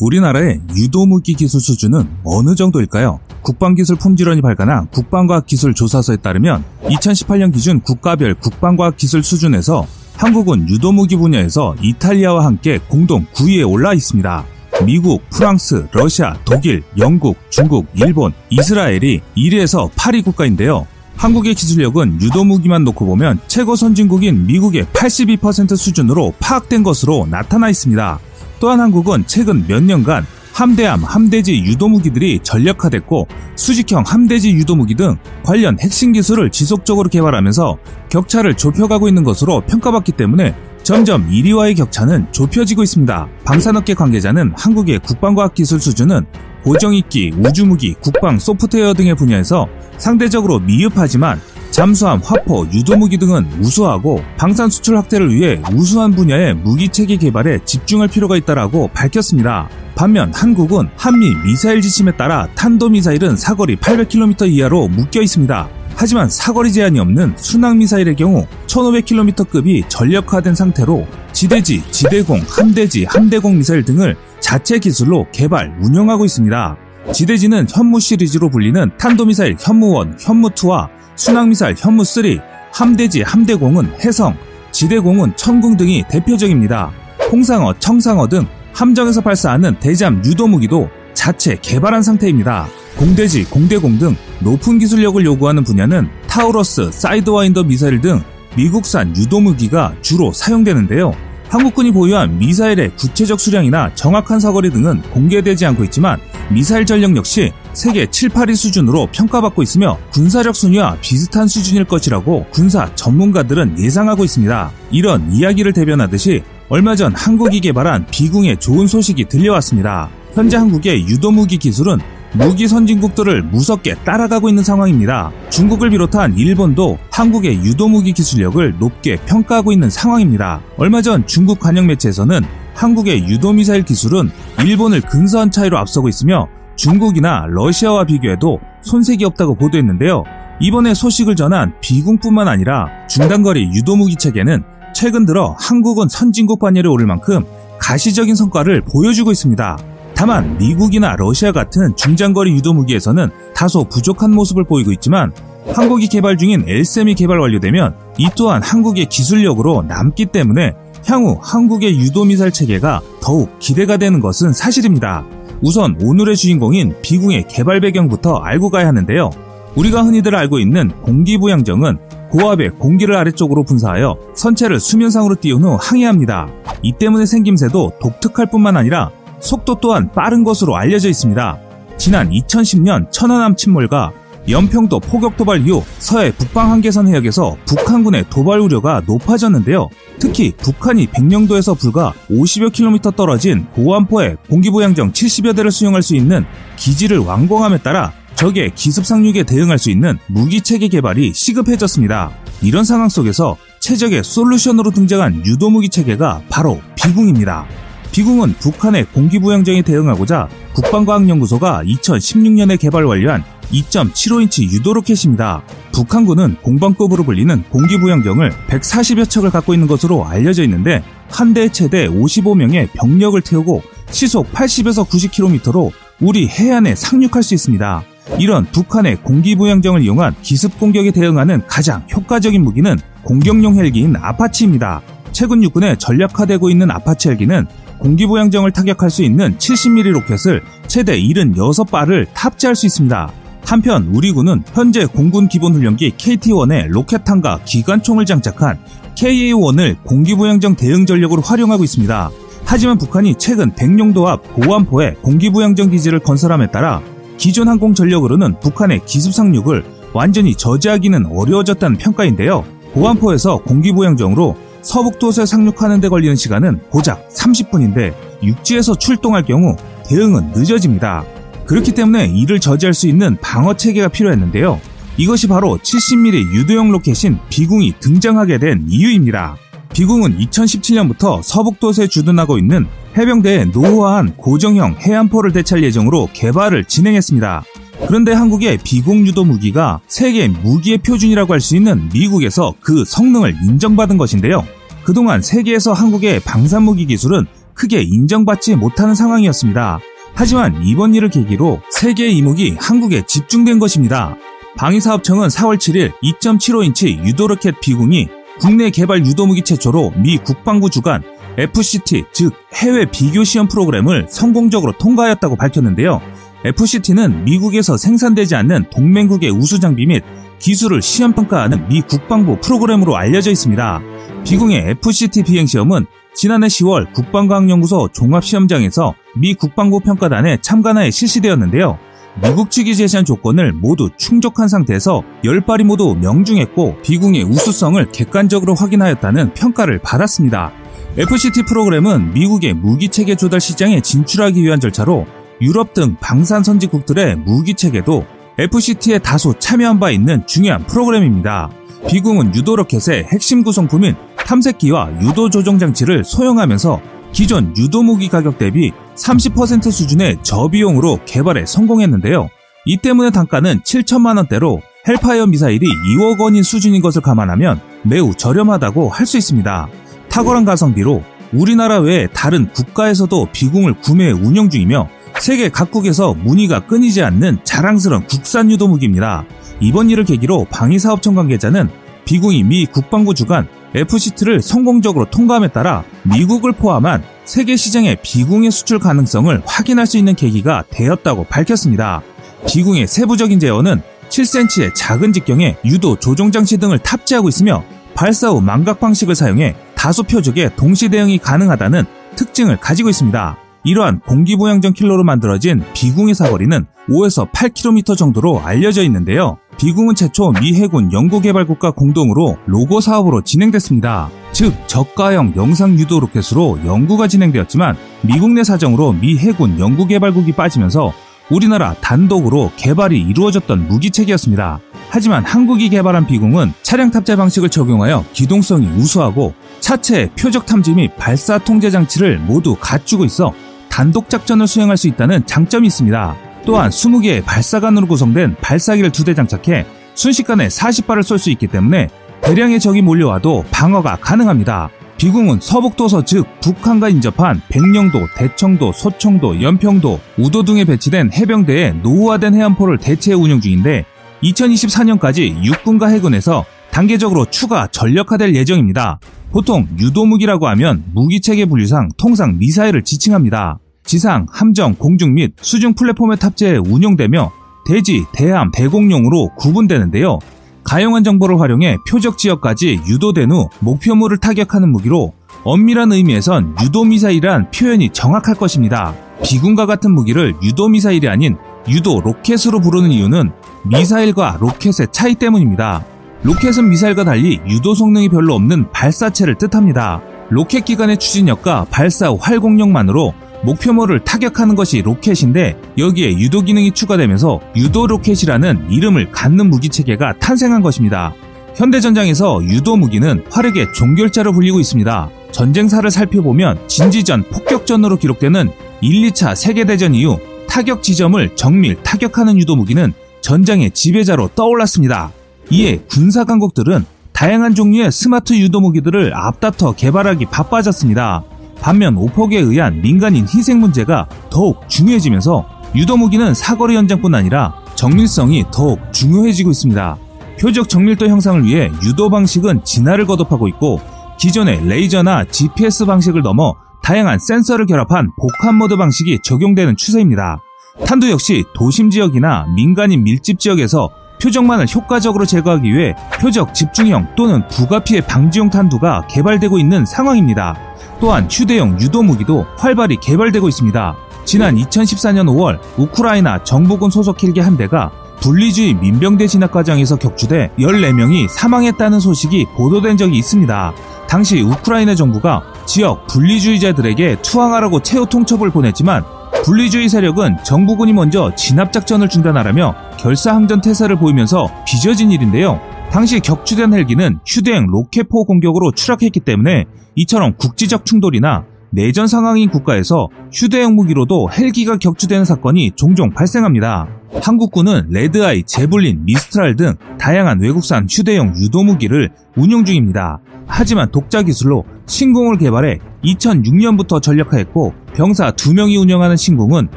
우리나라의 유도무기 기술 수준은 어느 정도일까요? 국방기술 품질원이 발간한 국방과학기술조사서에 따르면 2018년 기준 국가별 국방과학기술 수준에서 한국은 유도무기 분야에서 이탈리아와 함께 공동 9위에 올라 있습니다. 미국, 프랑스, 러시아, 독일, 영국, 중국, 일본, 이스라엘이 1위에서 8위 국가인데요. 한국의 기술력은 유도무기만 놓고 보면 최고 선진국인 미국의 82% 수준으로 파악된 것으로 나타나 있습니다. 또한 한국은 최근 몇 년간 함대함, 함대지 유도무기들이 전력화됐고 수직형 함대지 유도무기 등 관련 핵심 기술을 지속적으로 개발하면서 격차를 좁혀가고 있는 것으로 평가받기 때문에 점점 1위와의 격차는 좁혀지고 있습니다. 방산업계 관계자는 한국의 국방과학 기술 수준은 고정익기, 우주무기, 국방, 소프트웨어 등의 분야에서 상대적으로 미흡하지만 잠수함, 화포, 유도무기 등은 우수하고 방산 수출 확대를 위해 우수한 분야의 무기 체계 개발에 집중할 필요가 있다라고 밝혔습니다. 반면 한국은 한미 미사일 지침에 따라 탄도미사일은 사거리 800km 이하로 묶여 있습니다. 하지만 사거리 제한이 없는 순항미사일의 경우 1500km급이 전력화된 상태로 지대지, 지대공, 함대지, 함대공 미사일 등을 자체 기술로 개발, 운영하고 있습니다. 지대지는 현무 시리즈로 불리는 탄도미사일 현무1, 현무2와 순항미사일 현무3, 함대지, 함대공은 해성, 지대공은 천궁 등이 대표적입니다. 홍상어, 청상어 등 함정에서 발사하는 대잠 유도 무기도 자체 개발한 상태입니다. 공대지, 공대공 등 높은 기술력을 요구하는 분야는 타우러스, 사이드와인더 미사일 등 미국산 유도 무기가 주로 사용되는데요. 한국군이 보유한 미사일의 구체적 수량이나 정확한 사거리 등은 공개되지 않고 있지만 미사일 전력 역시 세계 7, 8위 수준으로 평가받고 있으며 군사력 순위와 비슷한 수준일 것이라고 군사 전문가들은 예상하고 있습니다. 이런 이야기를 대변하듯이 얼마 전 한국이 개발한 비궁의 좋은 소식이 들려왔습니다. 현재 한국의 유도무기 기술은 무기 선진국들을 무섭게 따라가고 있는 상황입니다. 중국을 비롯한 일본도 한국의 유도무기 기술력을 높게 평가하고 있는 상황입니다. 얼마 전 중국 관영 매체에서는 한국의 유도미사일 기술은 일본을 근사한 차이로 앞서고 있으며 중국이나 러시아와 비교해도 손색이 없다고 보도했는데요. 이번에 소식을 전한 비궁뿐만 아니라 중단거리 유도무기 체계는 최근 들어 한국은 선진국 반열에 오를 만큼 가시적인 성과를 보여주고 있습니다. 다만 미국이나 러시아 같은 중장거리 유도무기에서는 다소 부족한 모습을 보이고 있지만 한국이 개발 중인 엘셈이 개발 완료되면 이 또한 한국의 기술력으로 남기 때문에 향후 한국의 유도미사일 체계가 더욱 기대가 되는 것은 사실입니다. 우선 오늘의 주인공인 비궁의 개발 배경부터 알고 가야 하는데요. 우리가 흔히들 알고 있는 공기부양정은 고압의 공기를 아래쪽으로 분사하여 선체를 수면상으로 띄운 후 항해합니다. 이 때문에 생김새도 독특할 뿐만 아니라 속도 또한 빠른 것으로 알려져 있습니다. 지난 2010년 천안함 침몰과 연평도 포격 도발 이후 서해 북방 한계선 해역에서 북한군의 도발 우려가 높아졌는데요. 특히 북한이 백령도에서 불과 50여 킬로미터 떨어진 고안포에 공기부양정 70여 대를 수용할 수 있는 기지를 완공함에 따라 적의 기습 상륙에 대응할 수 있는 무기체계 개발이 시급해졌습니다. 이런 상황 속에서 최적의 솔루션으로 등장한 유도무기 체계가 바로 비궁입니다. 비궁은 북한의 공기부양정에 대응하고자 국방과학연구소가 2016년에 개발 완료한 2.75인치 유도 로켓입니다. 북한군은 공방급으로 불리는 공기부양정을 140여 척을 갖고 있는 것으로 알려져 있는데 한 대에 최대 55명의 병력을 태우고 시속 80에서 90km로 우리 해안에 상륙할 수 있습니다. 이런 북한의 공기부양정을 이용한 기습 공격에 대응하는 가장 효과적인 무기는 공격용 헬기인 아파치입니다. 최근 육군에 전력화되고 있는 아파치 헬기는 공기부양정을 타격할 수 있는 70mm 로켓을 최대 76발을 탑재할 수 있습니다. 한편 우리 군은 현재 공군 기본훈련기 KT-1에 로켓탄과 기관총을 장착한 KA-1을 공기부양정 대응 전력으로 활용하고 있습니다. 하지만 북한이 최근 백령도 앞 고안포에 공기부양정 기지를 건설함에 따라 기존 항공 전력으로는 북한의 기습 상륙을 완전히 저지하기는 어려워졌다는 평가인데요. 고안포에서 공기부양정으로 서북도서에 상륙하는 데 걸리는 시간은 고작 30분인데 육지에서 출동할 경우 대응은 늦어집니다. 그렇기 때문에 이를 저지할 수 있는 방어 체계가 필요했는데요. 이것이 바로 70mm 유도형 로켓인 비궁이 등장하게 된 이유입니다. 비궁은 2017년부터 서북도서에 주둔하고 있는 해병대의 노후화한 고정형 해안포를 대체할 예정으로 개발을 진행했습니다. 그런데 한국의 비공 유도 무기가 세계 무기의 표준이라고 할 수 있는 미국에서 그 성능을 인정받은 것인데요. 그동안 세계에서 한국의 방산무기 기술은 크게 인정받지 못하는 상황이었습니다. 하지만 이번 일을 계기로 세계의 이목이 한국에 집중된 것입니다. 방위사업청은 4월 7일 2.75인치 유도로켓 비공이 국내 개발 유도무기 최초로 미 국방부 주관 FCT 즉 해외 비교 시험 프로그램을 성공적으로 통과하였다고 밝혔는데요. FCT는 미국에서 생산되지 않는 동맹국의 우수 장비 및 기술을 시험 평가하는 미 국방부 프로그램으로 알려져 있습니다. 비공의 FCT 비행 시험은 지난해 10월 국방과학연구소 종합시험장에서 미 국방부 평가단에 참관하에 실시되었는데요. 미국 측이 제시한 조건을 모두 충족한 상태에서 10발이 모두 명중했고 비공의 우수성을 객관적으로 확인하였다는 평가를 받았습니다. FCT 프로그램은 미국의 무기체계 조달 시장에 진출하기 위한 절차로 유럽 등 방산 선진국들의 무기체계도 FCT에 다수 참여한 바 있는 중요한 프로그램입니다. 비궁은 유도 로켓의 핵심 구성품인 탐색기와 유도 조정 장치를 소형화하면서 기존 유도 무기 가격 대비 30% 수준의 저비용으로 개발에 성공했는데요. 이 때문에 단가는 7천만 원대로 헬파이어 미사일이 2억 원인 수준인 것을 감안하면 매우 저렴하다고 할 수 있습니다. 탁월한 가성비로 우리나라 외에 다른 국가에서도 비공을 구매 운영 중이며 세계 각국에서 문의가 끊이지 않는 자랑스러운 국산 유도 무기입니다. 이번 일을 계기로 방위사업청 관계자는 비공이 미 국방부 주관 FCT를 성공적으로 통과함에 따라 미국을 포함한 세계 시장의 비공의 수출 가능성을 확인할 수 있는 계기가 되었다고 밝혔습니다. 비공의 세부적인 제어는 7cm의 작은 직경에 유도 조종 장치 등을 탑재하고 있으며 발사 후 망각 방식을 사용해 다소 표적에 동시 대응이 가능하다는 특징을 가지고 있습니다. 이러한 공기보양전 킬러로 만들어진 비궁의 사거리는 5에서 8km 정도로 알려져 있는데요. 비궁은 최초 미 해군 연구개발국가 공동으로 로고 사업으로 진행됐습니다. 즉 저가형 영상 유도 로켓으로 연구가 진행되었지만 미국 내 사정으로 미 해군 연구개발국이 빠지면서 우리나라 단독으로 개발이 이루어졌던 무기체계였습니다. 하지만 한국이 개발한 비공은 차량 탑재 방식을 적용하여 기동성이 우수하고 차체 표적 탐지 및 발사 통제 장치를 모두 갖추고 있어 단독 작전을 수행할 수 있다는 장점이 있습니다. 또한 20개의 발사관으로 구성된 발사기를 두 대 장착해 순식간에 40발을 쏠 수 있기 때문에 대량의 적이 몰려와도 방어가 가능합니다. 비궁은 서북도서 즉 북한과 인접한 백령도, 대청도, 소청도, 연평도, 우도 등에 배치된 해병대의 노후화된 해안포를 대체 운영 중인데 2024년까지 육군과 해군에서 단계적으로 추가 전력화될 예정입니다. 보통 유도무기라고 하면 무기체계 분류상 통상 미사일을 지칭합니다. 지상, 함정, 공중 및 수중 플랫폼에 탑재해 운용되며 대지, 대함, 대공용으로 구분되는데요. 가용한 정보를 활용해 표적 지역까지 유도된 후 목표물을 타격하는 무기로 엄밀한 의미에선 유도미사일이란 표현이 정확할 것입니다. 비궁과 같은 무기를 유도미사일이 아닌 유도 로켓으로 부르는 이유는 미사일과 로켓의 차이 때문입니다. 로켓은 미사일과 달리 유도 성능이 별로 없는 발사체를 뜻합니다. 로켓 기관의 추진력과 발사 후 활공력만으로 목표물을 타격하는 것이 로켓인데 여기에 유도 기능이 추가되면서 유도 로켓이라는 이름을 갖는 무기 체계가 탄생한 것입니다. 현대전장에서 유도 무기는 화력의 종결자로 불리고 있습니다. 전쟁사를 살펴보면 진지전, 폭격전으로 기록되는 1, 2차 세계대전 이후 타격 지점을 정밀 타격하는 유도 무기는 전장의 지배자로 떠올랐습니다. 이에 군사 강국들은 다양한 종류의 스마트 유도 무기들을 앞다퉈 개발하기 바빠졌습니다. 반면 오폭에 의한 민간인 희생 문제가 더욱 중요해지면서 유도 무기는 사거리 연장뿐 아니라 정밀성이 더욱 중요해지고 있습니다. 표적 정밀도 향상을 위해 유도 방식은 진화를 거듭하고 있고 기존의 레이저나 GPS 방식을 넘어 다양한 센서를 결합한 복합 모드 방식이 적용되는 추세입니다. 탄두 역시 도심 지역이나 민간인 밀집 지역에서 표적만을 효과적으로 제거하기 위해 표적 집중형 또는 부가 피해 방지용 탄두가 개발되고 있는 상황입니다. 또한 휴대용 유도 무기도 활발히 개발되고 있습니다. 지난 2014년 5월 우크라이나 정부군 소속 헬기 한 대가 분리주의 민병대 진압 과정에서 격추돼 14명이 사망했다는 소식이 보도된 적이 있습니다. 당시 우크라이나 정부가 지역 분리주의자들에게 투항하라고 최후 통첩을 보냈지만 분리주의 세력은 정부군이 먼저 진압작전을 중단하라며 결사항전 태세를 보이면서 빚어진 일인데요. 당시 격추된 헬기는 휴대용 로켓포 공격으로 추락했기 때문에 이처럼 국지적 충돌이나 내전 상황인 국가에서 휴대용 무기로도 헬기가 격추되는 사건이 종종 발생합니다. 한국군은 레드아이, 제블린, 미스트랄 등 다양한 외국산 휴대용 유도 무기를 운용 중입니다. 하지만 독자 기술로 신공을 개발해 2006년부터 전력화했고 병사 2명이 운영하는 신궁은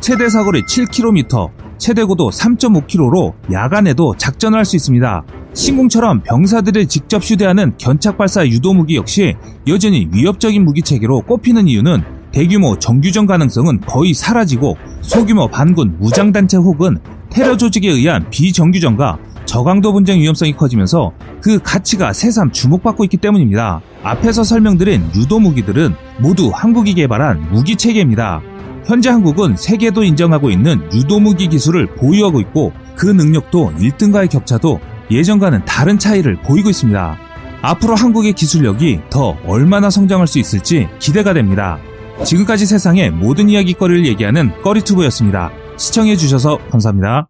최대 사거리 7km, 최대 고도 3.5km로 야간에도 작전을 할 수 있습니다. 신궁처럼 병사들을 직접 휴대하는 견착발사 유도무기 역시 여전히 위협적인 무기체계로 꼽히는 이유는 대규모 정규전 가능성은 거의 사라지고 소규모 반군 무장단체 혹은 테러 조직에 의한 비정규전과 저강도 분쟁 위험성이 커지면서 그 가치가 새삼 주목받고 있기 때문입니다. 앞에서 설명드린 유도 무기들은 모두 한국이 개발한 무기 체계입니다. 현재 한국은 세계도 인정하고 있는 유도 무기 기술을 보유하고 있고 그 능력도 1등과의 격차도 예전과는 다른 차이를 보이고 있습니다. 앞으로 한국의 기술력이 더 얼마나 성장할 수 있을지 기대가 됩니다. 지금까지 세상의 모든 이야기거리를 얘기하는 꺼리투브였습니다. 시청해주셔서 감사합니다.